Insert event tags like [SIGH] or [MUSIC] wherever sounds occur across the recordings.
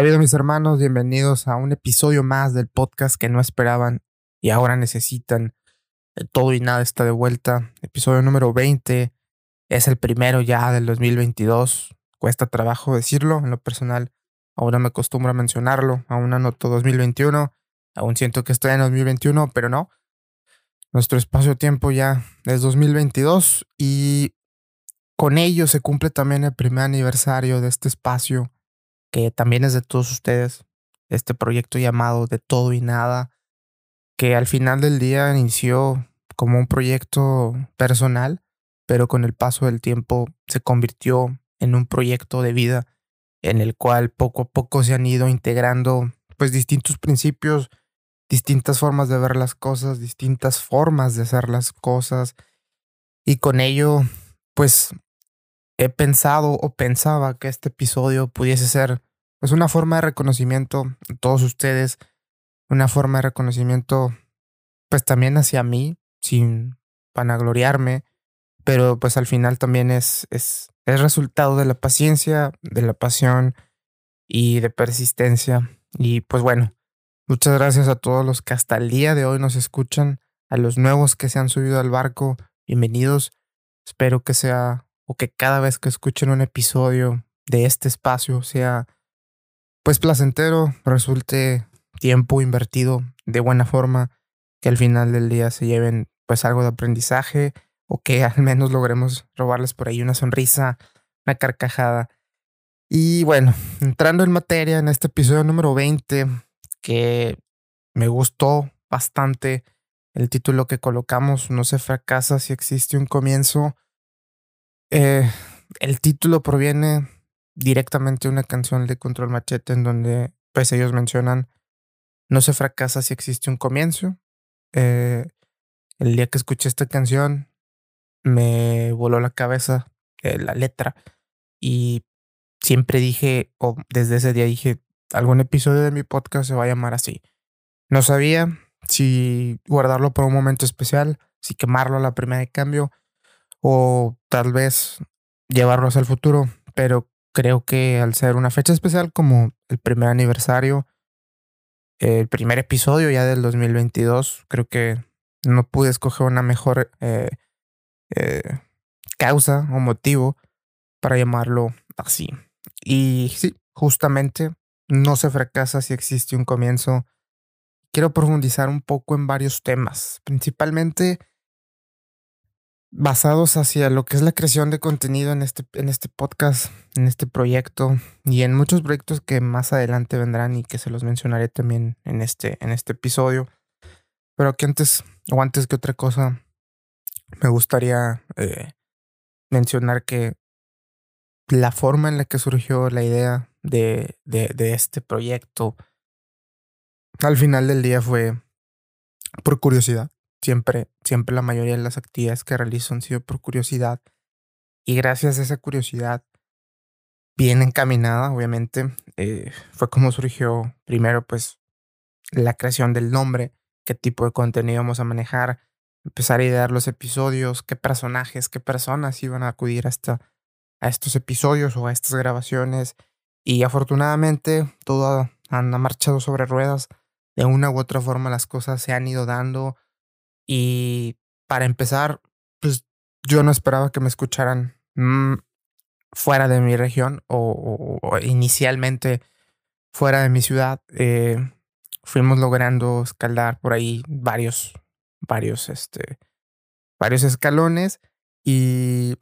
¿Qué ha mis hermanos? Bienvenidos a un episodio más del podcast que no esperaban y ahora necesitan. El todo y nada está de vuelta. Episodio número 20. Es el primero ya del 2022. Cuesta trabajo decirlo en lo personal. Ahora me acostumbro a mencionarlo. Aún anoto 2021. Aún siento que estoy en 2021, pero no. Nuestro espacio-tiempo ya es 2022 y con ello se cumple también el primer aniversario de este espacio que también es de todos ustedes, este proyecto llamado De Todo y Nada, que al final del día inició como un proyecto personal, pero con el paso del tiempo se convirtió en un proyecto de vida en el cual poco a poco se han ido integrando pues distintos principios, distintas formas de ver las cosas, distintas formas de hacer las cosas y con ello pues he pensado o pensaba que este episodio pudiese ser pues una forma de reconocimiento a todos ustedes, una forma de reconocimiento pues también hacia mí, sin vanagloriarme, pero pues al final también es, es, es resultado de la paciencia, de la pasión y de persistencia. Y pues bueno, muchas gracias a todos los que hasta el día de hoy nos escuchan, a los nuevos que se han subido al barco, bienvenidos. Espero que sea o que cada vez que escuchen un episodio de este espacio sea pues placentero, resulte tiempo invertido de buena forma, que al final del día se lleven pues algo de aprendizaje o que [LAUGHS] al menos logremos robarles por ahí una sonrisa, una carcajada. Y bueno, entrando en materia en este episodio número 20, que me gustó bastante el título que colocamos, No se fracasa si existe un comienzo. Eh, el título proviene directamente una canción de Control Machete en donde pues ellos mencionan no se fracasa si existe un comienzo. Eh, el día que escuché esta canción me voló la cabeza eh, la letra y siempre dije, o desde ese día dije, algún episodio de mi podcast se va a llamar así. No sabía si guardarlo por un momento especial, si quemarlo a la primera de cambio o tal vez llevarlo hacia el futuro, pero creo que al ser una fecha especial como el primer aniversario, el primer episodio ya del 2022, creo que no pude escoger una mejor eh, eh, causa o motivo para llamarlo así. Y sí, justamente no se fracasa si existe un comienzo. Quiero profundizar un poco en varios temas, principalmente basados hacia lo que es la creación de contenido en este, en este podcast, en este proyecto y en muchos proyectos que más adelante vendrán y que se los mencionaré también en este, en este episodio. Pero que antes, o antes que otra cosa, me gustaría eh, mencionar que la forma en la que surgió la idea de, de, de este proyecto al final del día fue por curiosidad. Siempre, siempre la mayoría de las actividades que realizo han sido por curiosidad. Y gracias a esa curiosidad, bien encaminada, obviamente, eh, fue como surgió primero, pues, la creación del nombre, qué tipo de contenido vamos a manejar, empezar a idear los episodios, qué personajes, qué personas iban a acudir hasta a estos episodios o a estas grabaciones. Y afortunadamente todo han marchado sobre ruedas. De una u otra forma las cosas se han ido dando y para empezar, pues yo no esperaba que me escucharan mm, fuera de mi región o, inicialmente fuera de mi ciudad. Eh, fuimos logrando escalar por ahí varios, varios, este, varios escalones y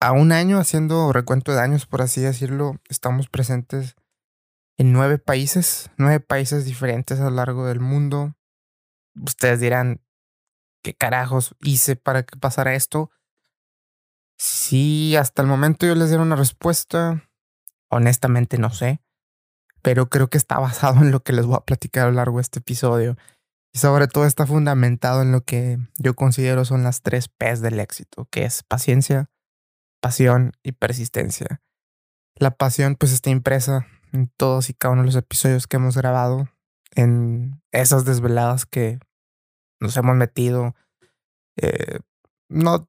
a un año haciendo recuento de años, por así decirlo, estamos presentes en nueve países, nueve países diferentes a lo largo del mundo. Ustedes dirán, qué carajos hice para que pasara esto. Sí, hasta el momento yo les diera una respuesta. Honestamente no sé. Pero creo que está [LAUGHS] basado en lo que les voy a platicar a lo largo de este episodio. Y sobre todo está fundamentado en lo que yo considero son las tres P's del éxito, que es paciencia, pasión y persistencia. La pasión pues está impresa en todos y cada uno de los episodios que hemos grabado, en esas desveladas que nos hemos metido, eh, no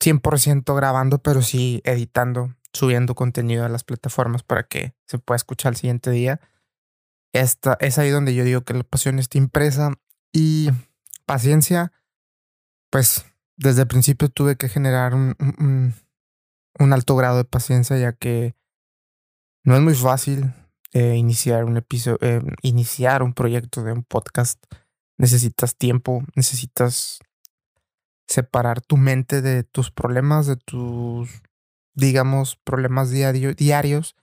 100% grabando, pero sí editando subiendo contenido a las plataformas para que se pueda escuchar al siguiente día. Esta, es ahí donde yo digo que la pasión está impresa y paciencia, pues desde el principio tuve que generar un, un, alto grado de paciencia ya que no es muy fácil eh, iniciar un episodio, eh, iniciar un proyecto de un podcast. Necesitas tiempo, necesitas separar tu mente de tus problemas, de tus, digamos, problemas diarios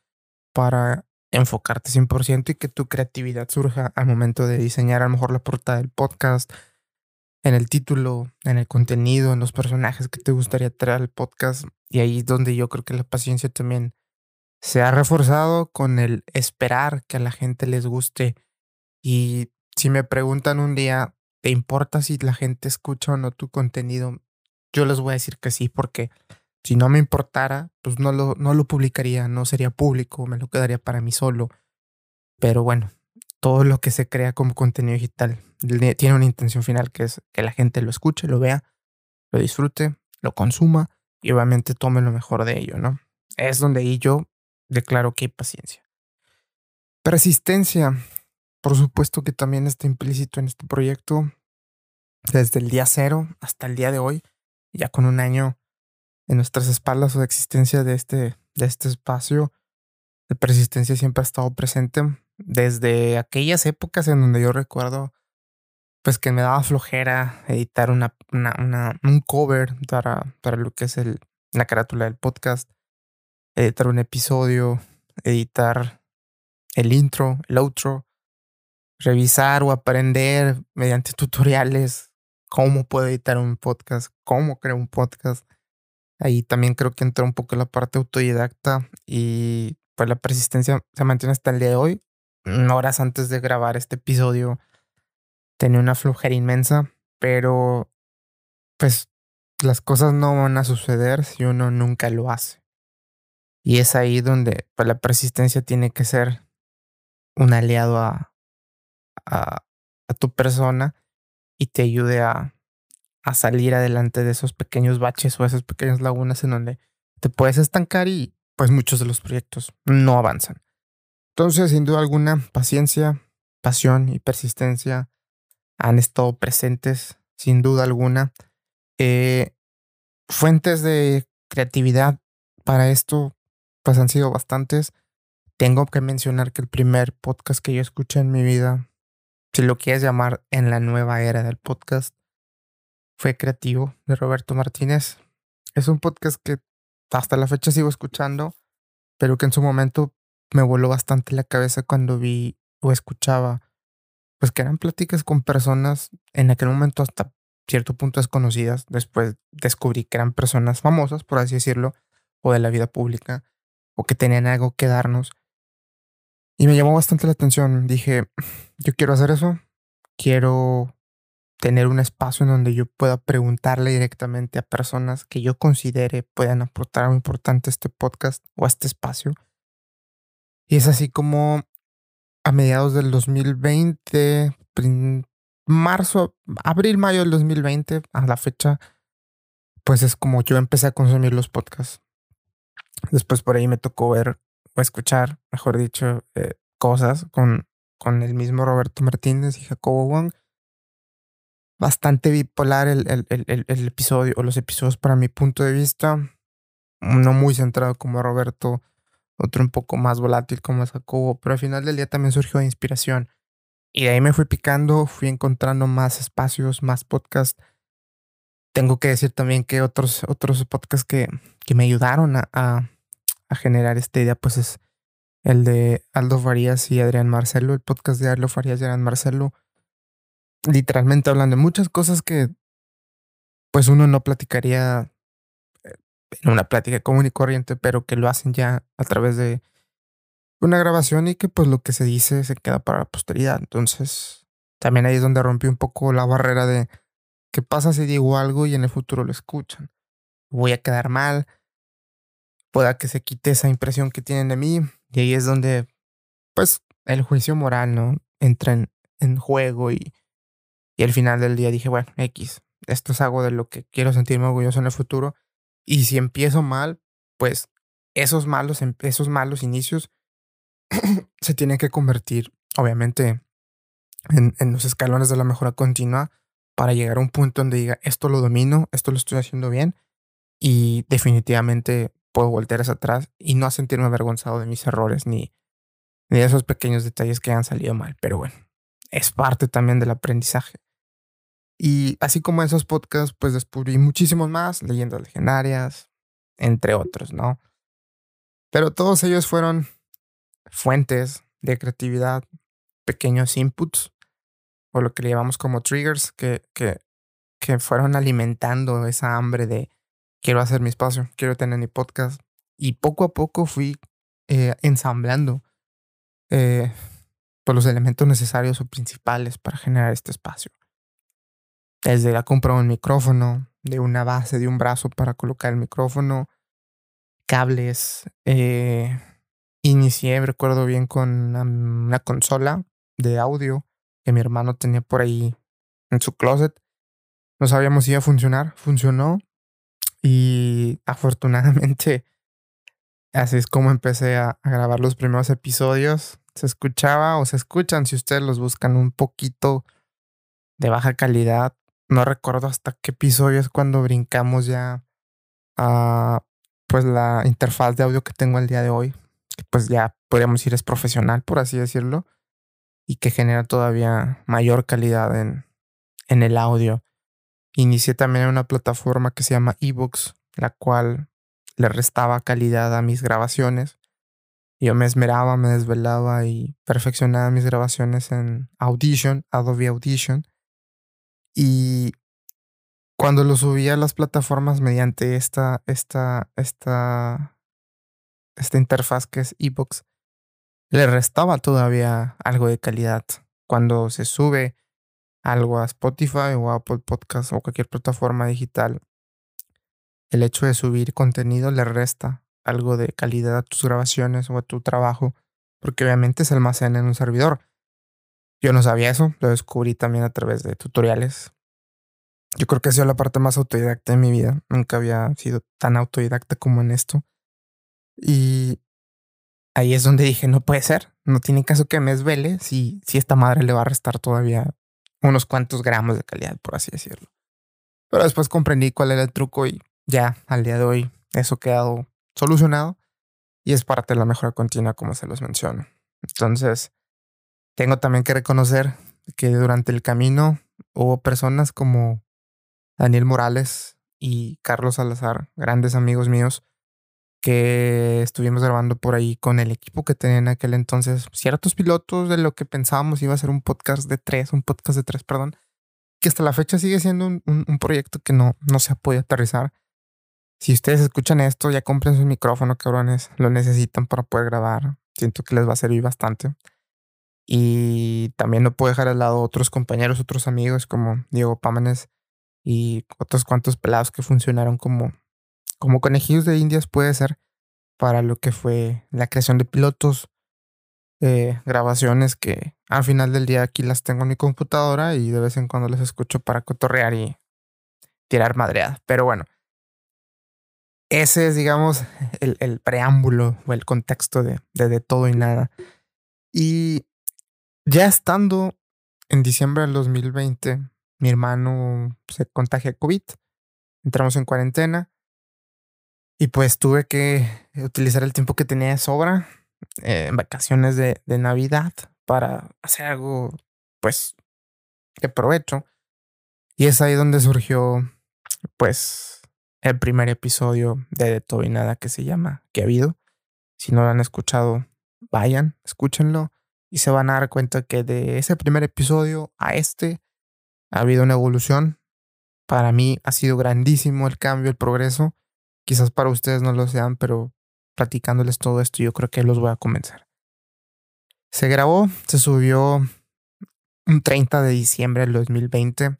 para enfocarte 100% y que tu creatividad surja al momento de diseñar a lo mejor la portada del podcast, en el título, en el contenido, en los personajes que te gustaría traer al podcast. Y ahí es donde yo creo que la paciencia también se ha reforzado con el esperar que a la gente les guste. Y si me preguntan un día, ¿te importa si la gente escucha o no tu contenido? Yo les voy a decir que sí, porque si no me importara, pues no lo, no lo publicaría, no sería público, me lo quedaría para mí solo. Pero bueno, todo lo que se crea como contenido digital tiene una intención final que es que la gente lo escuche, lo vea, lo disfrute, lo consuma y obviamente tome lo mejor de ello, ¿no? Es donde ahí yo declaro que hay paciencia. Persistencia, por supuesto que también está implícito en este proyecto desde el día cero hasta el día de hoy, ya con un año en nuestras espaldas o de existencia de este, de este espacio, de persistencia siempre ha estado presente desde aquellas épocas en donde yo recuerdo pues que me daba flojera editar una, una, un cover para, para lo que es el, la carátula del podcast, editar un episodio, editar el intro, el outro, revisar o aprender mediante tutoriales cómo puedo editar un podcast, cómo creo un podcast. Ahí también creo que entró un poco la parte autodidacta y pues la persistencia se mantiene hasta el día de hoy. Horas antes de grabar este episodio tenía una flojera inmensa, pero pues las cosas no van a suceder si uno nunca lo hace. Y es ahí donde pues, la persistencia tiene que ser un aliado a, a, tu persona y te ayude a, a salir adelante de esos pequeños baches o esas pequeñas lagunas en donde te puedes estancar y pues muchos de los proyectos no avanzan. Entonces, sin duda alguna, paciencia, pasión y persistencia han estado presentes, sin duda alguna. Eh, fuentes de creatividad para esto, pues han sido bastantes. Tengo que mencionar que el primer podcast que yo escuché en mi vida, si lo quieres llamar en la nueva era del podcast, fue Creativo de Roberto Martínez. Es un podcast que hasta la fecha sigo escuchando, pero que en su momento me voló bastante la cabeza cuando vi o escuchaba, pues que eran pláticas con personas en aquel momento hasta cierto punto desconocidas. Después descubrí que eran personas famosas, por así decirlo, o de la vida pública, o que tenían algo que darnos. Y me llamó bastante la atención. Dije, yo quiero hacer eso. Quiero tener un espacio en donde yo pueda preguntarle directamente a personas que yo considere puedan aportar algo importante a este podcast o a este espacio. Y es así como a mediados del 2020, marzo, abril, mayo del 2020, a la fecha, pues es como yo empecé a consumir los podcasts. Después por ahí me tocó ver o escuchar, mejor dicho, eh, cosas con, con el mismo Roberto Martínez y Jacobo Wong bastante bipolar el, el, el, el, episodio o los episodios para mi punto de vista. No muy centrado como Roberto, otro un poco más volátil como Jacobo, pero al final del día también surgió de inspiración. Y de ahí me fui picando, fui encontrando más espacios, más podcasts. Tengo que decir también que otros, otros podcasts que, que me ayudaron a, a, a generar esta idea, pues es el de Aldo Farías y Adrián Marcelo, el podcast de Aldo Farías y Adrián Marcelo literalmente hablando de muchas cosas que pues uno no platicaría eh, en una plática común y corriente, pero que lo hacen ya a través de una grabación y que pues lo que se dice se queda para la posteridad. Entonces, también ahí es donde rompí un poco la barrera de qué pasa si digo algo y en el futuro lo escuchan. Voy a quedar mal, pueda que se quite esa impresión que tienen de mí y ahí es donde pues el juicio moral, ¿no? Entra en, juego y y al final del día dije, bueno, X, esto es algo de lo que quiero sentirme orgulloso en el futuro. Y si empiezo mal, pues esos malos, em, esos malos inicios [CLEARS THROAT] se tienen que convertir, obviamente, en, en los escalones de la mejora continua para llegar a un punto donde diga, esto lo domino, esto lo estoy haciendo bien y definitivamente puedo voltear hacia atrás y no sentirme avergonzado de mis errores ni, de esos pequeños detalles que han salido mal. Pero bueno, es parte también del aprendizaje. Y así como esos podcasts, pues descubrí muchísimos más, leyendas legendarias, entre otros, ¿no? Pero todos ellos fueron fuentes de creatividad, pequeños inputs, o lo que le llamamos como triggers, que, que, que fueron alimentando esa hambre de quiero hacer mi espacio, quiero tener mi podcast. Y poco a poco fui eh, ensamblando eh, pues, los elementos necesarios o principales para generar este espacio. Desde la compra de un micrófono, de una base, de un brazo para colocar el micrófono, cables. Eh, inicié, recuerdo bien, con una consola de audio que mi hermano tenía por ahí en su closet. No sabíamos si iba a funcionar. Funcionó. Y afortunadamente, [LAUGHS] así es como empecé a, grabar los primeros episodios. Se escuchaba o se escuchan si ustedes los buscan un poquito de baja calidad. No recuerdo hasta qué episodio es cuando brincamos ya a pues la interfaz de audio que tengo el día de hoy. Pues ya podríamos decir es profesional, por así decirlo. Y que genera todavía mayor calidad en, en el audio. Inicié también una plataforma que se llama eBooks, la cual le restaba calidad a mis grabaciones. Yo me esmeraba, me desvelaba y perfeccionaba mis grabaciones en Audition, Adobe Audition. Y cuando lo subía a las plataformas mediante esta, esta, esta, esta interfaz que es eBooks, le restaba todavía algo de calidad. Cuando se sube algo a Spotify o a Apple Podcast o cualquier plataforma digital, el hecho de subir contenido le resta algo de calidad a tus grabaciones o a tu trabajo, porque obviamente se almacena en un servidor. Yo no sabía eso, lo descubrí también a través de tutoriales. Yo creo que ha sido la parte más autodidacta de mi vida. Nunca había sido tan autodidacta como en esto. Y ahí es donde dije, no puede ser, no tiene caso que me desvele si, si esta madre le va a restar todavía unos cuantos gramos de calidad, por así decirlo. Pero después comprendí cuál era el truco y ya al día de hoy eso ha quedado solucionado y es parte de la mejora continua como se los menciono. Entonces, tengo también que reconocer que durante el camino hubo personas como Daniel Morales y Carlos Salazar, grandes amigos míos, que estuvimos grabando por ahí con el equipo que tenía en aquel entonces, ciertos pilotos de lo que pensábamos iba a ser un podcast de tres, un podcast de tres, perdón, que hasta la fecha sigue siendo un, un, proyecto que no, no se ha podido aterrizar. Si ustedes escuchan esto, ya compren su micrófono, cabrones, lo necesitan para poder grabar. Siento que les va a servir bastante. Y también no puedo dejar al lado otros compañeros, otros amigos como Diego Pámanes y otros cuantos pelados que funcionaron como como conejillos de indias puede ser para lo que fue la creación de pilotos, eh, grabaciones que al final del día aquí las tengo en mi computadora y de vez en cuando las escucho para cotorrear y tirar madreada. Pero bueno, ese es, digamos, el, preámbulo o el contexto de, de, de todo y nada. Y ya estando en diciembre del 2020, mi hermano se contagia COVID. Entramos en cuarentena. Y pues tuve que utilizar el tiempo que tenía de sobra eh, en vacaciones de, de, Navidad para hacer algo, pues, de provecho. Y es ahí donde surgió, pues, el primer episodio de De Todo y Nada que se llama ¿Qué ha habido? Si no lo han escuchado, vayan, escúchenlo y se van a dar cuenta que de ese primer episodio a este ha habido una evolución. Para mí ha sido grandísimo el cambio, el progreso Quizás para ustedes no lo sean, pero platicándoles todo esto yo creo que los voy a convencer. Se grabó, se subió un 30 de diciembre del 2020.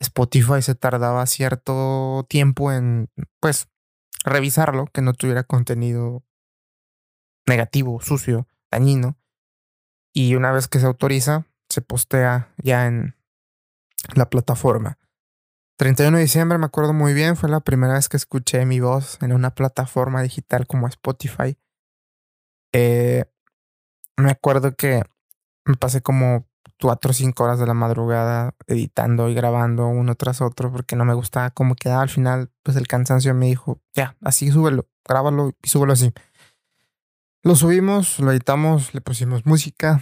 Spotify se tardaba cierto tiempo en, pues, revisarlo, que no tuviera contenido negativo, sucio, dañino. Y una vez que se autoriza, se postea ya en la plataforma. 31 de diciembre me acuerdo muy bien, fue la primera vez que escuché mi voz en una plataforma digital como Spotify. Eh, me acuerdo que me pasé como cuatro o cinco horas de la madrugada editando y grabando uno tras otro porque no me gustaba cómo quedaba. Al final, pues el cansancio me dijo, ya, así súbelo, grábalo y súbelo así. Lo subimos, lo editamos, le pusimos música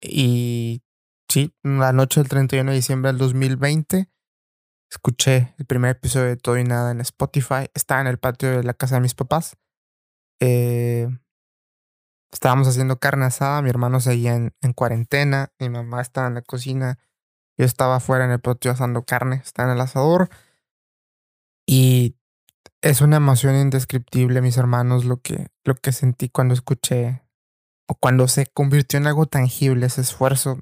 y sí, la noche del 31 de diciembre del 2020 escuché el primer episodio de Todo y Nada en Spotify. Estaba en el patio de la casa de mis papás. Eh, estábamos haciendo carne asada, mi hermano seguía en, cuarentena, mi mamá estaba en la cocina, yo estaba afuera en el patio asando carne, estaba en el asador. Y es una emoción indescriptible, mis hermanos, lo que, lo que sentí cuando escuché o cuando se convirtió en algo tangible ese esfuerzo,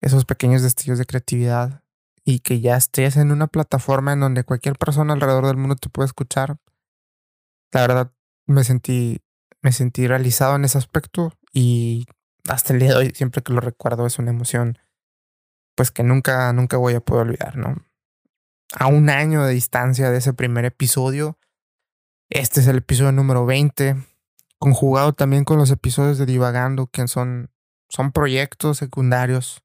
esos pequeños destellos de creatividad y que ya estés en una plataforma en donde cualquier persona alrededor del mundo te puede escuchar. La verdad, me sentí, me sentí realizado en ese aspecto y hasta el día de hoy, siempre que lo recuerdo, es una emoción pues que nunca, nunca voy a poder olvidar, ¿no? A un año de distancia de ese primer episodio, este es el episodio número 20, conjugado también con los episodios de Divagando, que son, son proyectos secundarios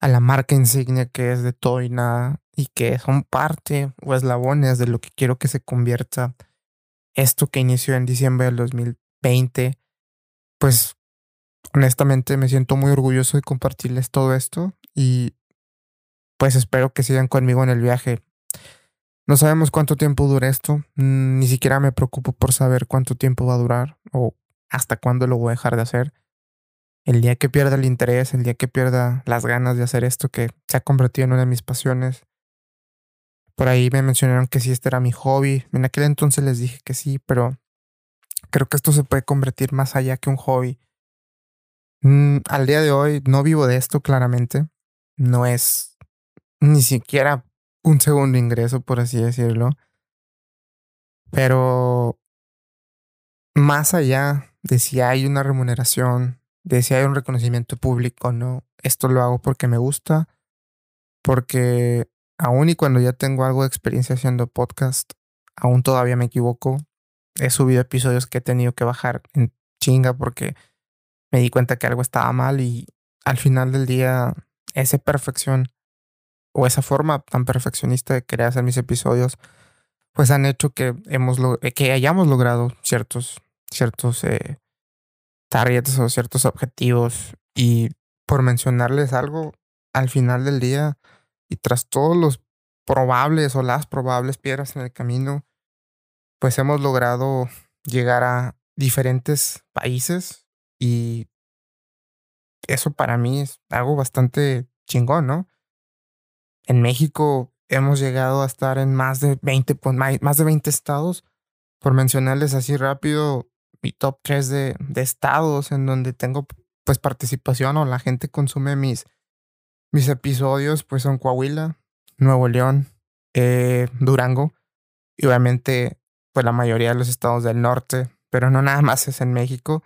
a la marca insignia que es de todo y nada y que son parte o eslabones de lo que quiero que se convierta esto que inició en diciembre del 2020. Pues honestamente me siento muy orgulloso de compartirles todo esto y pues espero que sigan conmigo en el viaje. No sabemos cuánto tiempo dura esto, ni siquiera me preocupo por saber cuánto tiempo va a durar o hasta cuándo lo voy a dejar de hacer el día que pierda el interés, el día que pierda las ganas de hacer esto que se ha convertido en una de mis pasiones. Por ahí me mencionaron que sí, este era mi hobby. En aquel entonces les dije que sí, pero creo que esto se puede convertir más allá que un hobby. Mm, al día de hoy no vivo de esto claramente. No es ni siquiera un segundo ingreso, por así decirlo. Pero más allá de si hay una remuneración, de si hay un reconocimiento público, ¿no? Esto lo hago porque me gusta, porque aún y cuando ya tengo algo de experiencia haciendo podcast, aún todavía me equivoco. He subido episodios que he tenido que bajar en chinga porque me di cuenta que algo estaba mal y al final del día esa perfección o esa forma tan perfeccionista de querer hacer mis episodios pues han hecho que hemos que hayamos logrado ciertos ciertos eh, targets o ciertos objetivos y por mencionarles algo, al final del día y tras todos los probables o las probables piedras en el camino, pues hemos logrado llegar a diferentes países y eso para mí es algo bastante chingón, ¿no? En México hemos llegado a estar en más de 20, pues, más de 20 estados. Por mencionarles así rápido, mi top 3 de, de, estados en donde tengo pues participación o la gente consume mis, mis episodios, pues son Coahuila, Nuevo León, eh, Durango y obviamente pues la mayoría de los estados del norte, pero no nada más es en México.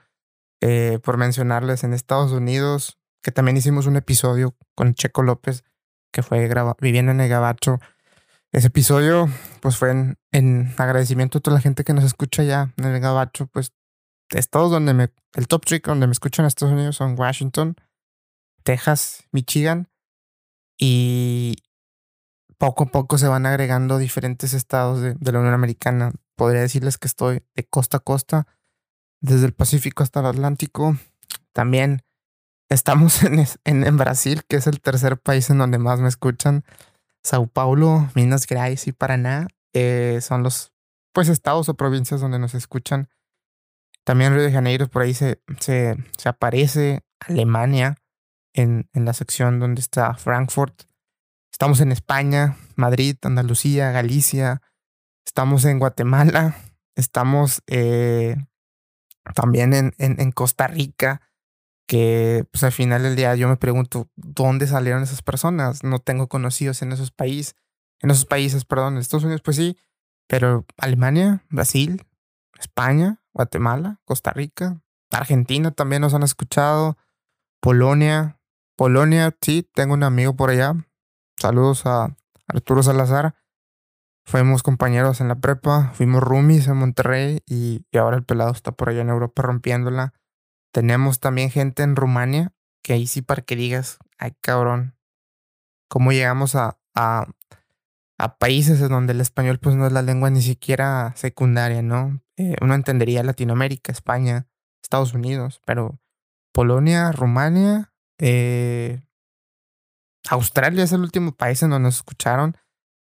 Eh, por mencionarles en Estados Unidos, que también hicimos un episodio con Checo López, que fue viviendo en el Gabacho. Ese episodio, pues fue en, en, agradecimiento a toda la gente que nos escucha ya en el Gabacho, pues estados donde me, el top trick donde me escuchan en Estados Unidos son Washington, Texas, Michigan y poco a poco se van agregando diferentes estados de, la Unión Americana. Podría decirles que estoy de costa a costa, desde el Pacífico hasta el Atlántico. También estamos en, Brasil, que es el tercer país en donde más me escuchan. Sao Paulo, Minas Gerais y Paraná eh, son los pues estados o provincias donde nos escuchan también Río de Janeiro, por ahí se, se, aparece Alemania en, en, la sección donde está Frankfurt. Estamos en España, Madrid, Andalucía, Galicia. Estamos en Guatemala. Estamos eh, también en, en, en, Costa Rica. Que pues al final del día yo me pregunto, ¿dónde salieron esas personas? No tengo conocidos en esos países. En esos países, perdón, en Estados Unidos, pues sí. Pero Alemania, Brasil, España, Guatemala, Costa Rica, Argentina también nos han escuchado, Polonia, Polonia, sí, tengo un amigo por allá. Saludos a, Arturo Salazar. Fuimos compañeros en la prepa, fuimos roomies en Monterrey y, ahora el pelado está por allá en Europa rompiéndola. Tenemos también gente en Rumania, que ahí sí para que digas, ay cabrón, cómo llegamos a, a, a países en donde el español pues no es la lengua ni siquiera secundaria, ¿no? Eh, uno entendería Latinoamérica, España, Estados Unidos, pero Polonia, Rumania, eh, Australia es el último país en donde nos escucharon.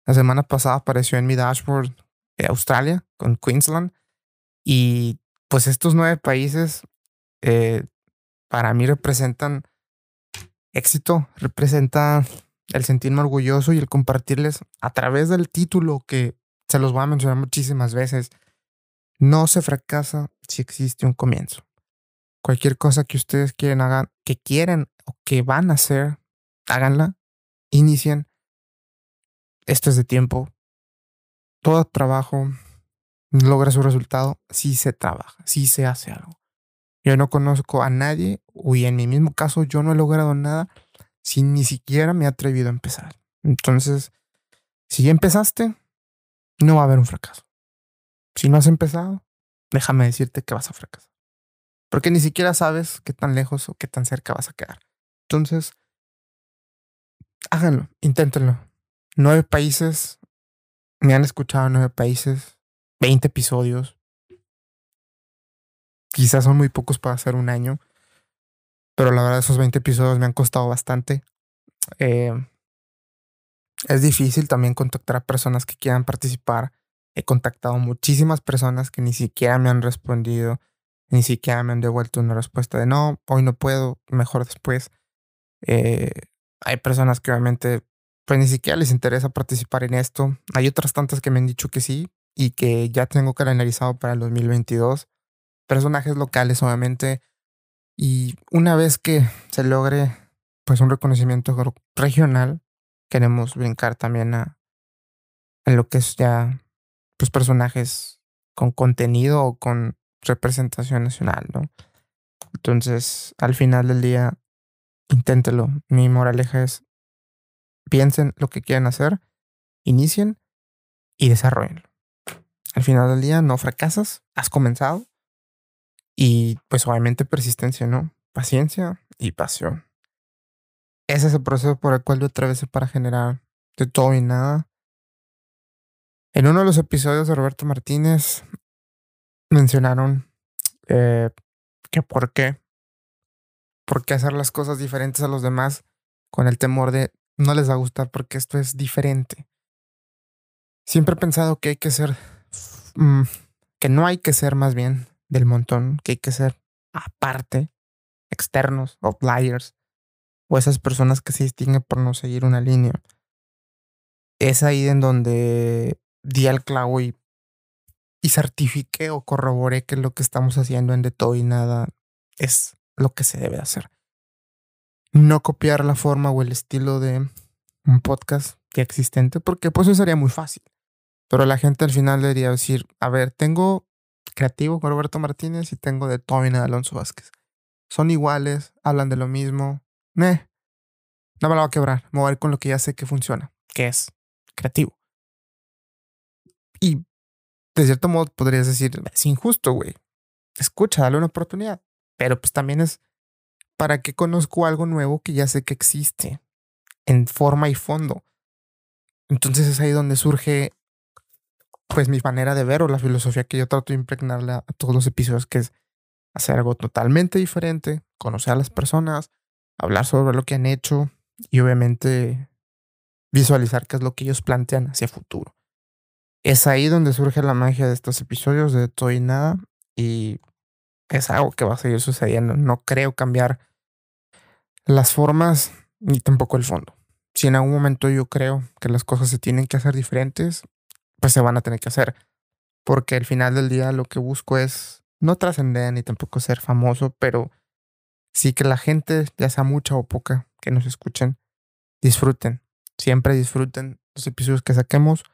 La semana pasada apareció en mi dashboard eh, Australia con Queensland. Y pues estos nueve países para mí representan éxito, representan el sentirme orgulloso y el compartirles a través del título que se los voy a mencionar muchísimas veces. No se fracasa si existe un comienzo. Cualquier cosa que ustedes quieren hagan, que quieren o que van a hacer, háganla, inicien esto es de tiempo. Todo trabajo logra su resultado si se trabaja, si se hace algo. Yo no conozco a nadie, y en mi mismo caso yo no he logrado nada si ni siquiera me he atrevido a empezar. Entonces, si ya empezaste, no va a haber un fracaso. Si no has empezado, déjame decirte que vas a fracasar. Porque ni siquiera sabes qué tan lejos o qué tan cerca vas a quedar. Entonces, háganlo, inténtenlo nueve países, me han escuchado nueve países, 20 episodios. Quizás son muy pocos para hacer un año, pero la verdad esos 20 episodios me han costado bastante. Eh, es difícil también contactar a personas que quieran participar. He contactado muchísimas personas que ni siquiera me han respondido, ni siquiera me han devuelto una respuesta de no, hoy no puedo, mejor después. Eh, hay personas que obviamente pues ni siquiera les interesa participar en esto. Hay otras tantas que me han dicho que sí y que ya tengo calendarizado para el 2022. Personajes locales, obviamente. Y una vez que se logre pues un reconocimiento regional, queremos brincar también a, a lo que es ya pues personajes con contenido o con representación nacional, ¿no? Entonces, al final del día, inténtelo. Mi moraleja es piensen lo que quieren hacer, inicien y desarrollenlo. Al final del día no fracasas, has comenzado y pues obviamente persistencia, ¿no? Paciencia y pasión. Ese es el proceso por el cual yo atravesé para generar de todo y nada. En uno de los episodios de Roberto Martínez mencionaron eh, que por qué, por qué hacer las cosas diferentes a los demás con el temor de no les va a gustar porque esto es diferente. Siempre he pensado que hay que ser, mm, que no hay que ser más bien del montón, que hay que ser aparte, externos, outliers, o esas personas que se distinguen por no seguir una línea. Es ahí en donde di al clavo y, y certifiqué o corroboré que lo que estamos haciendo en De Todo y Nada es lo que se debe hacer no copiar la forma o el estilo de un podcast ya existente, porque pues eso sería muy fácil. Pero la gente al final debería decir, a ver, tengo creativo con Roberto Martínez y tengo de Tony de Alonso Vázquez. Son iguales, hablan de lo mismo. No me la va a quebrar. Me voy a ir con lo que ya sé que funciona, que es creativo. Y de cierto modo podrías decir, es injusto, güey. Escucha, dale una oportunidad. Pero pues también es ¿para qué conozco algo nuevo que ya sé que existe en forma y fondo? Entonces es ahí donde surge pues mi manera de ver o la filosofía que yo trato de impregnarle a, todos los episodios, que es hacer algo totalmente diferente, conocer a las personas, hablar sobre lo que han hecho y obviamente visualizar qué es lo que ellos plantean hacia futuro. Es ahí donde surge la magia de estos episodios de todo y nada y es algo que va a seguir sucediendo. No creo cambiar las formas ni tampoco el fondo. Si en algún momento yo creo que las cosas se tienen que hacer diferentes, pues se van a tener que hacer. Porque al final del día lo que busco es no trascender ni tampoco ser famoso, pero sí que la gente, ya sea mucha o poca, que nos escuchen, disfruten. Siempre disfruten los episodios que saquemos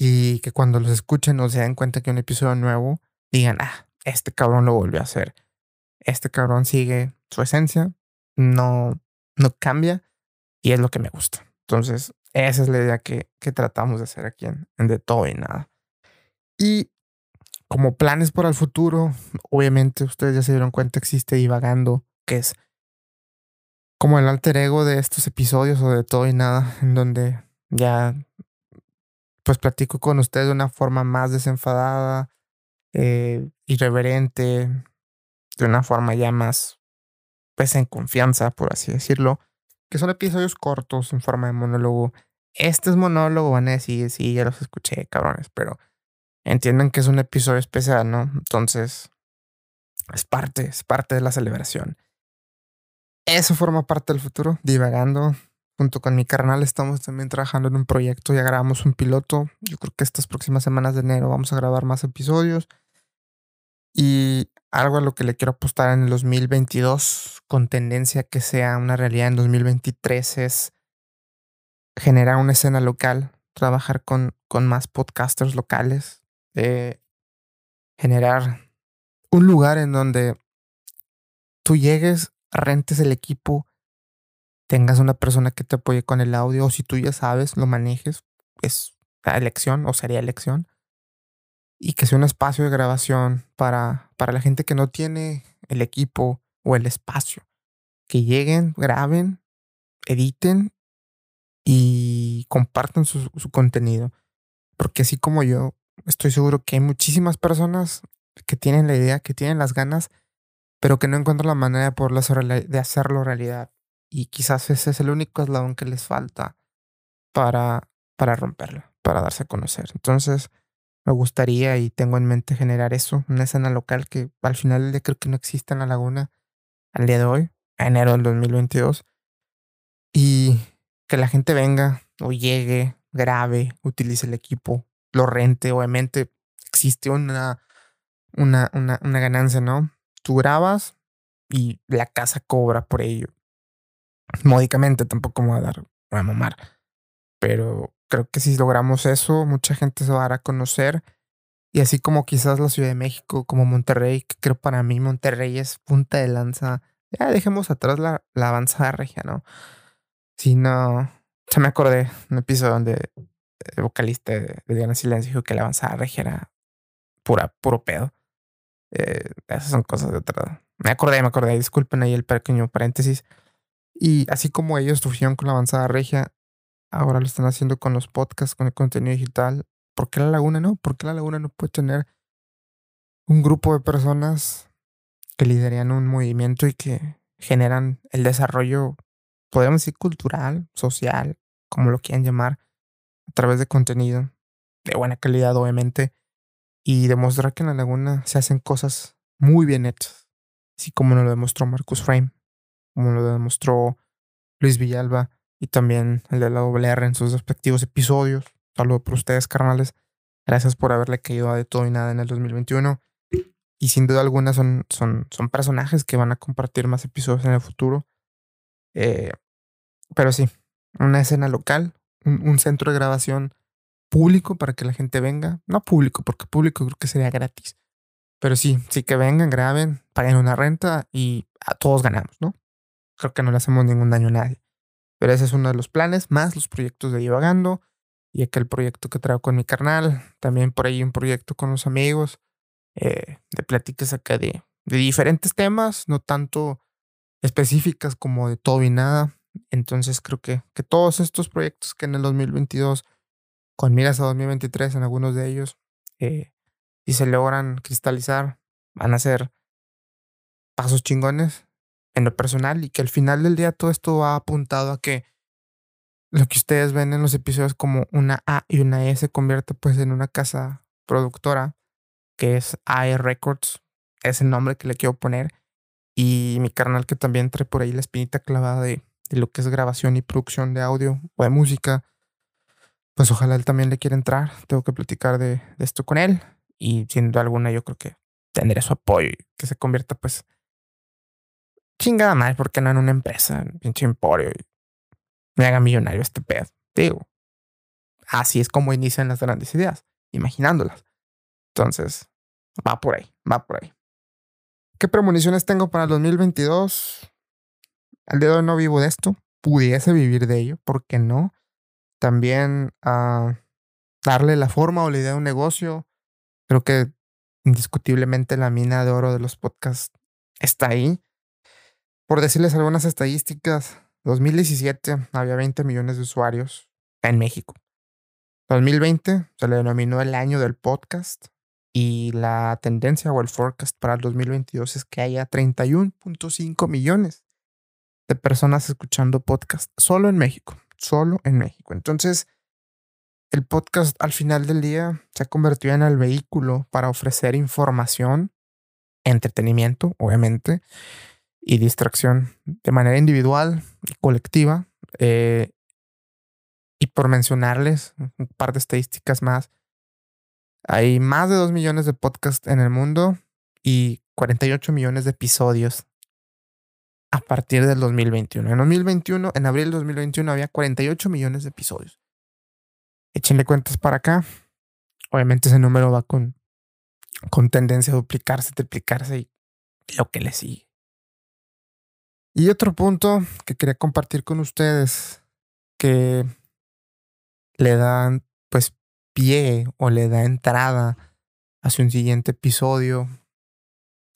y que cuando los escuchen o se den cuenta que un episodio nuevo, digan, ah, este cabrón lo volvió a hacer. Este cabrón sigue su esencia, no, no cambia y es lo que me gusta. Entonces, Esa es la idea que, que tratamos de hacer aquí en, De Todo y Nada. Y como planes para el futuro, obviamente ustedes ya se dieron cuenta, existe Divagando, que es como el alter ego de estos episodios o de todo y nada, en donde ya pues platico con ustedes de una forma más desenfadada, eh, irreverente, de una forma ya más pues en confianza, por así decirlo, que son episodios cortos en forma de monólogo. Este es monólogo, van a decir, sí, ya los escuché, cabrones, pero entienden que es un episodio especial, ¿no? Entonces, es parte, es parte de la celebración. Eso forma parte del futuro, divagando. Junto con mi carnal estamos también trabajando en un proyecto, ya grabamos un piloto. Yo creo que estas próximas semanas de enero vamos a grabar más episodios. Y algo a lo que le quiero apostar en el 2022, con tendencia que sea una realidad en 2023, es generar una escena local, trabajar con, con más podcasters locales, eh, generar un lugar en donde tú llegues rentes el equipo, tengas una persona que te apoye con el audio, o si tú ya sabes, lo manejes, es elección o sería elección. Y que sea un espacio de grabación para, para la gente que no tiene el equipo o el espacio. Que lleguen, graben, editen y compartan su, su contenido. Porque así como yo, estoy seguro que hay muchísimas personas que tienen la idea, que tienen las ganas pero que no encuentran la manera de, poderlo de hacerlo realidad. Y quizás ese es el único eslabón que les falta para, para romperlo, para darse a conocer. Entonces, me gustaría y tengo en mente generar eso, una escena local que al final de creo que no existe en la laguna al día de hoy, enero del 2022. Y que la gente venga o llegue, grabe, utilice el equipo, lo rente. Obviamente existe una, una, una, una ganancia, ¿no? tú grabas y la casa cobra por ello. Módicamente tampoco me voy a dar, voy a mamar. Pero creo que si logramos eso, mucha gente se va a dar a conocer. Y así como quizás la Ciudad de México, como Monterrey, que creo para mí Monterrey es punta de lanza. Ya dejemos atrás la, la avanzada regia, ¿no? Si no, se me acordé un episodio donde el vocalista de, Diana Silencio dijo que la avanzada regia era pura, puro pedo. Eh, esas son cosas de otra. Me acordé, me acordé. Disculpen ahí el pequeño paréntesis. Y así como ellos tuvieron con la avanzada regia, ahora lo están haciendo con los podcasts, con el contenido digital. ¿Por qué la laguna no? ¿Por qué la laguna no puede tener un grupo de personas que lideran un movimiento y que generan el desarrollo, podemos decir, cultural, social, como lo quieran llamar, a través de contenido de buena calidad, obviamente, y demostrar que en la laguna se hacen cosas muy bien hechas, así como nos lo demostró Marcus Frame, como lo demostró Luis Villalba y también el de la WR en sus respectivos episodios. Saludo por ustedes, carnales. Gracias por haberle caído a de todo y nada en el 2021. Y sin duda alguna son, son, son personajes que van a compartir más episodios en el futuro. Eh, pero sí, una escena local, un centro de grabación público para que la gente venga. No público, porque público creo que sería gratis. Pero sí, sí que vengan, graben, paguen una renta y a todos ganamos, ¿no? Creo que no le hacemos ningún daño a nadie. Pero ese es uno de los planes, más los proyectos de Divagando y aquel proyecto que traigo con mi carnal. También por ahí un proyecto con los amigos eh, de pláticas acá de, de diferentes temas, no tanto específicas como de todo y nada. Entonces creo que, que todos estos proyectos que en el 2022 con miras a 2023 en algunos de ellos, eh, si se logran cristalizar, van a ser pasos chingones en lo personal y que al final del día todo esto va apuntado a que lo que ustedes ven en los episodios como una A y una E se convierte pues en una casa productora que es AE Records, es el nombre que le quiero poner y mi carnal que también trae por ahí la espinita clavada de, de lo que es grabación y producción de audio o de música pues ojalá él también le quiera entrar. Tengo que platicar de, esto con él y sin duda alguna yo creo que tendré su apoyo y que se convierta pues chingada más porque no en una empresa, pinche emporio y me haga millonario este pedo. Digo, así es como inician las grandes ideas, imaginándolas. Entonces, va por ahí, va por ahí. ¿Qué premoniciones tengo para el 2022? Al día de hoy no vivo de esto. Pudiese vivir de ello, ¿por qué no? también a darle la forma o la idea de un negocio. Creo que indiscutiblemente la mina de oro de los podcasts está ahí. Por decirles algunas estadísticas, 2017 había 20 millones de usuarios en México. 2020 se le denominó el año del podcast y la tendencia o el forecast para el 2022 es que haya 31.5 millones de personas escuchando podcast solo en México, solo en México. Entonces, el podcast al final del día se ha convertido en el vehículo para ofrecer información, entretenimiento, obviamente, y distracción de manera individual y colectiva. Eh, y por mencionarles un par de estadísticas más, hay más de 2 millones de podcasts en el mundo y 48 millones de episodios a partir del 2021. En 2021, en abril del 2021 había 48 millones de episodios. Échenle cuentas para acá. Obviamente ese número va con, con tendencia a duplicarse, triplicarse y lo que le sigue. Y otro punto que quería compartir con ustedes que le dan pues pie o le da entrada hacia un siguiente episodio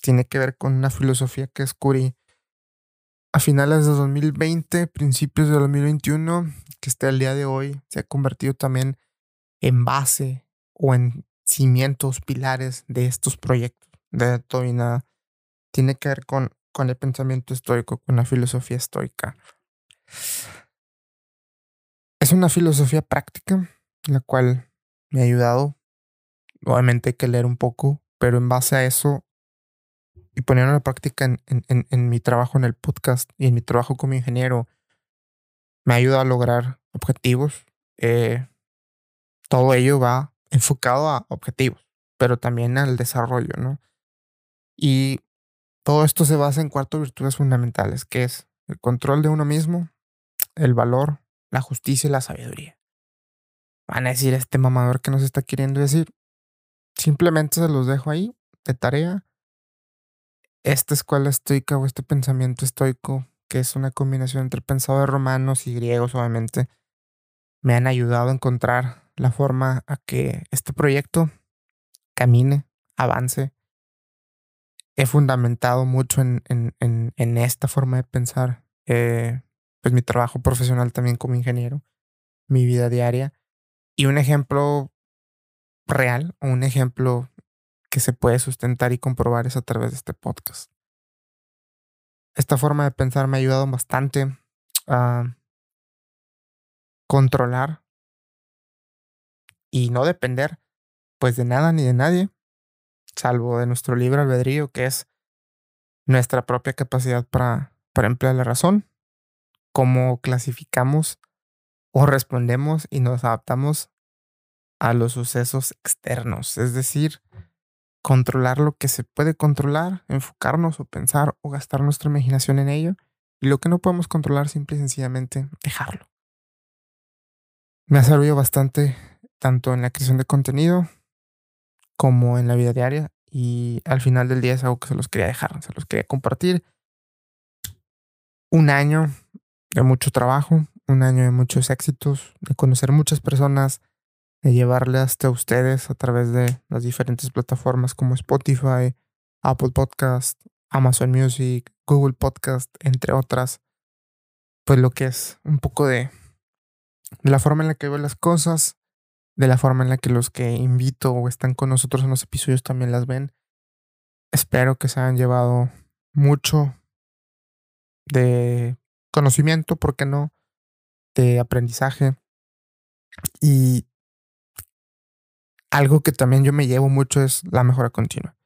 tiene que ver con una filosofía que descubrí a finales de 2020, principios de 2021, que hasta el día de hoy se ha convertido también en base o en cimientos, pilares de estos proyectos de todo y nada. Tiene que ver con, con el pensamiento estoico, con la filosofía estoica. Es una filosofía práctica, la cual me ha ayudado. Obviamente hay que leer un poco, pero en base a eso y poniendo en la práctica en, mi trabajo en el podcast y en mi trabajo como ingeniero, me ayuda a lograr objetivos. Eh, todo ello va enfocado a objetivos, pero también al desarrollo, ¿no? Y todo esto se basa en cuatro virtudes fundamentales, que es el control de uno mismo, el valor, la justicia y la sabiduría. Van a decir este mamador que nos está queriendo decir. Simplemente se los dejo ahí de tarea esta escuela estoica o este pensamiento estoico, que es una combinación entre pensadores romanos y griegos, obviamente, me han ayudado a encontrar la forma a que este proyecto camine, avance. He fundamentado mucho en, esta forma de pensar, eh, pues mi trabajo profesional también como ingeniero, mi vida diaria. Y un ejemplo real, un ejemplo que se puede sustentar y comprobar es a través de este podcast. Esta forma de pensar me ha ayudado bastante a controlar y no depender pues de nada ni de nadie, salvo de nuestro libre albedrío, que es nuestra propia capacidad para, para emplear la razón, cómo clasificamos o respondemos y nos adaptamos a los sucesos externos, es decir, controlar lo que se puede controlar, enfocarnos o pensar o gastar nuestra imaginación en ello. Y lo que no podemos controlar, simple y sencillamente dejarlo. Me ha servido bastante tanto en la creación de contenido como en la vida diaria. Y al final del día es algo que se los quería dejar, se los quería compartir. Un año de mucho trabajo, un año de muchos éxitos, de conocer muchas personas, de llevarle hasta ustedes a través de las diferentes plataformas como Spotify, Apple Podcast, Amazon Music, Google Podcast, entre otras. Pues lo que es un poco de, de la forma en la que veo las cosas, de la forma en la que los que invito o están con nosotros en los episodios también las ven. Espero que se hayan llevado mucho de conocimiento, ¿por qué no? De aprendizaje. Y algo que también yo me llevo mucho es la mejora continua.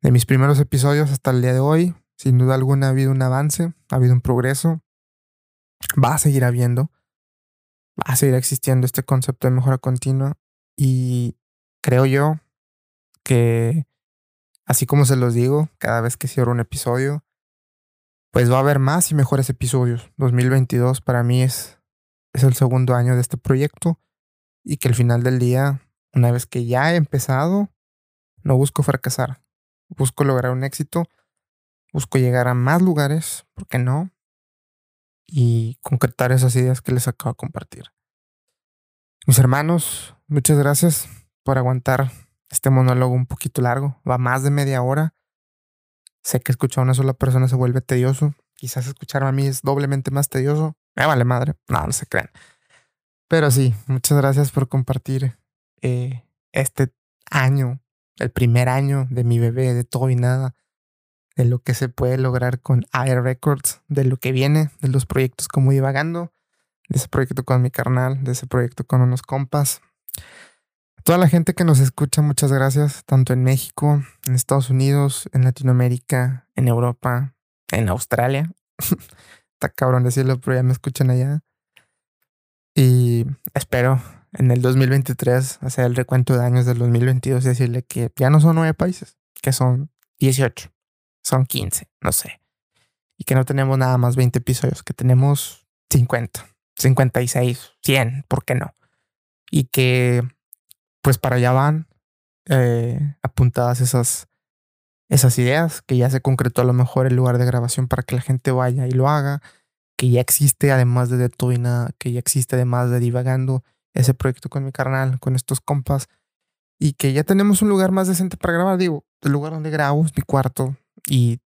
De mis primeros episodios hasta el día de hoy, sin duda alguna ha habido un avance, ha habido un progreso. Va a seguir habiendo, va a seguir existiendo este concepto de mejora continua y creo yo que así como se los digo cada vez que cierro un episodio, pues va a haber más y mejores episodios. 2022 para mí es, es el segundo año de este proyecto y que al final del día una vez que ya he empezado, no busco fracasar. Busco lograr un éxito. Busco llegar a más lugares, ¿por qué no? Y concretar esas ideas que les acabo de compartir. Mis hermanos, muchas gracias por aguantar este monólogo un poquito largo. Va más de media hora. Sé que escuchar a una sola persona se vuelve tedioso. Quizás escucharme a mí es doblemente más tedioso. Me vale madre. No, no se crean. Pero sí, muchas gracias por compartir eh, este año, el primer año de mi bebé, de todo y nada, de lo que se puede lograr con Air Records, de lo que viene, de los proyectos como divagando, de ese proyecto con mi carnal, de ese proyecto con unos compas. toda la gente que nos escucha, muchas gracias, tanto en México, en Estados Unidos, en Latinoamérica, en Europa, en Australia. [LAUGHS] Está cabrón decirlo, pero ya me escuchan allá. Y espero en el 2023 hacer el recuento de años del 2022 y decirle que ya no son nueve países, que son 18, son 15, no sé. Y que no tenemos nada más 20 episodios, que tenemos 50, 56, 100, ¿por qué no? Y que pues para allá van eh, apuntadas esas, esas ideas, que ya se concretó a lo mejor el lugar de grabación para que la gente vaya y lo haga que ya existe además de De Todo y Nada, que ya existe además de Divagando, ese proyecto con mi carnal, con estos compas, y que ya tenemos un lugar más decente para grabar. Digo, el lugar donde grabo es mi cuarto, y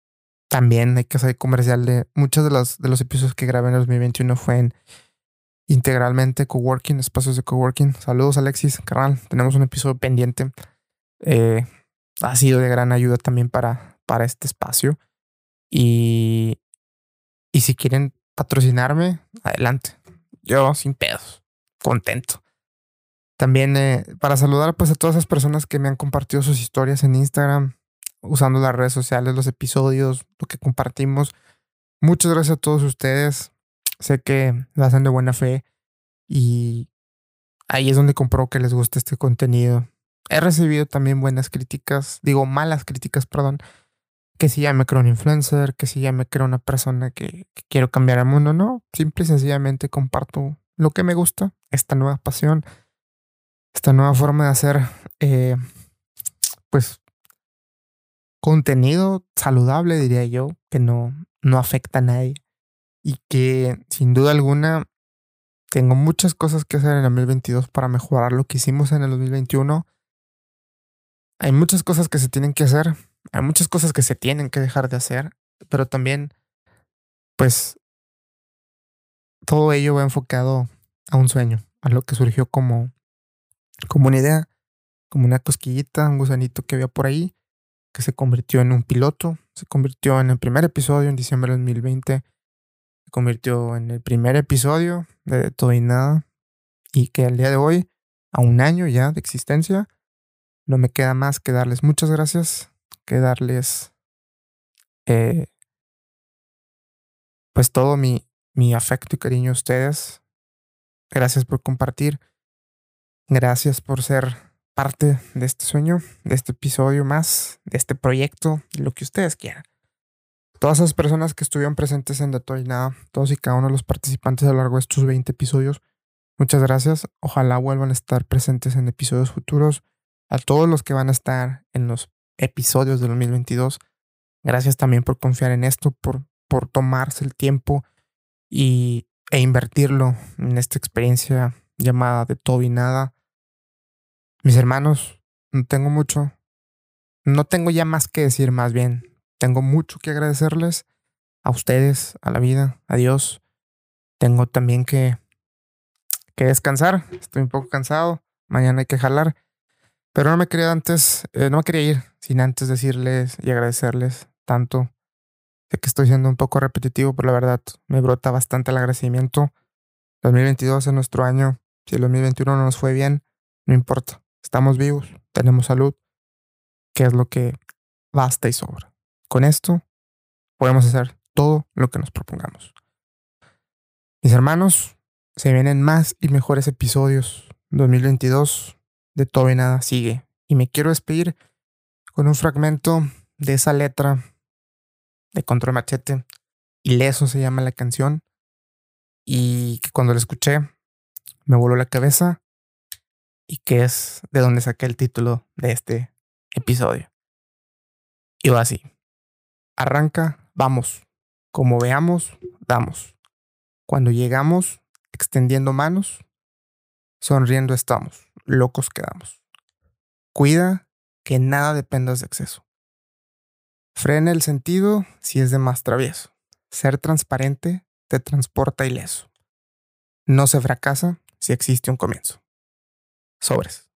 también hay que hacer comercial de muchos de los, de los episodios que grabé en el 2021 fue en integralmente coworking, espacios de coworking. Saludos Alexis, carnal, tenemos un episodio pendiente. Eh, ha sido de gran ayuda también para, para este espacio. Y, y si quieren patrocinarme, adelante. Yo sin pedos, contento. También eh, para saludar pues a todas esas personas que me han compartido sus historias en Instagram, usando las redes sociales, los episodios, lo que compartimos. Muchas gracias a todos ustedes. Sé que lo hacen de buena fe y ahí es donde compro que les guste este contenido. He recibido también buenas críticas, digo malas críticas, perdón, que si ya me creo un influencer, que si ya me creo una persona que, quiero cambiar el mundo. No, simple y sencillamente comparto lo que me gusta, esta nueva pasión, esta nueva forma de hacer, eh, pues, contenido saludable, diría yo, que no, no afecta a nadie y que sin duda alguna tengo muchas cosas que hacer en el 2022 para mejorar lo que hicimos en el 2021. Hay muchas cosas que se tienen que hacer, hay muchas cosas que se tienen que dejar de hacer, pero también, pues, todo ello va enfocado a un sueño, a lo que surgió como, como una idea, como una cosquillita, un gusanito que había por ahí, que se convirtió en un piloto, se convirtió en el primer episodio en diciembre de 2020, se convirtió en el primer episodio de Todo y Nada, y que al día de hoy, a un año ya de existencia, no me queda más que darles muchas gracias que darles eh, pues todo mi, mi afecto y cariño a ustedes. Gracias por compartir. Gracias por ser parte de este sueño, de este episodio más, de este proyecto, lo que ustedes quieran. Todas esas personas que estuvieron presentes en De y Nada, todos y cada uno de los participantes a lo largo de estos 20 episodios, muchas gracias. Ojalá vuelvan a estar presentes en episodios futuros. A todos los que van a estar en los episodios del 2022. Gracias también por confiar en esto, por, por tomarse el tiempo y, e invertirlo en esta experiencia llamada de todo y nada. Mis hermanos, no tengo mucho, no tengo ya más que decir, más bien, tengo mucho que agradecerles a ustedes, a la vida, a Dios. Tengo también que, que descansar, estoy un poco cansado, mañana hay que jalar. Pero no me quería antes, eh, no me quería ir sin antes decirles y agradecerles tanto. Sé que estoy siendo un poco repetitivo, pero la verdad me brota bastante el agradecimiento. 2022 es nuestro año. Si el 2021 no nos fue bien, no importa. Estamos vivos, tenemos salud, que es lo que basta y sobra. Con esto podemos hacer todo lo que nos propongamos. Mis hermanos, se vienen más y mejores episodios. 2022 de todo y nada sigue. Y me quiero despedir con un fragmento de esa letra de Control Machete. Ileso se llama la canción. Y que cuando la escuché me voló la cabeza. Y que es de donde saqué el título de este episodio. Y va así. Arranca, vamos. Como veamos, damos. Cuando llegamos, extendiendo manos, Sonriendo estamos, locos quedamos. Cuida que nada dependas de exceso. Frena el sentido si es de más travieso. Ser transparente te transporta ileso. No se fracasa si existe un comienzo. Sobres.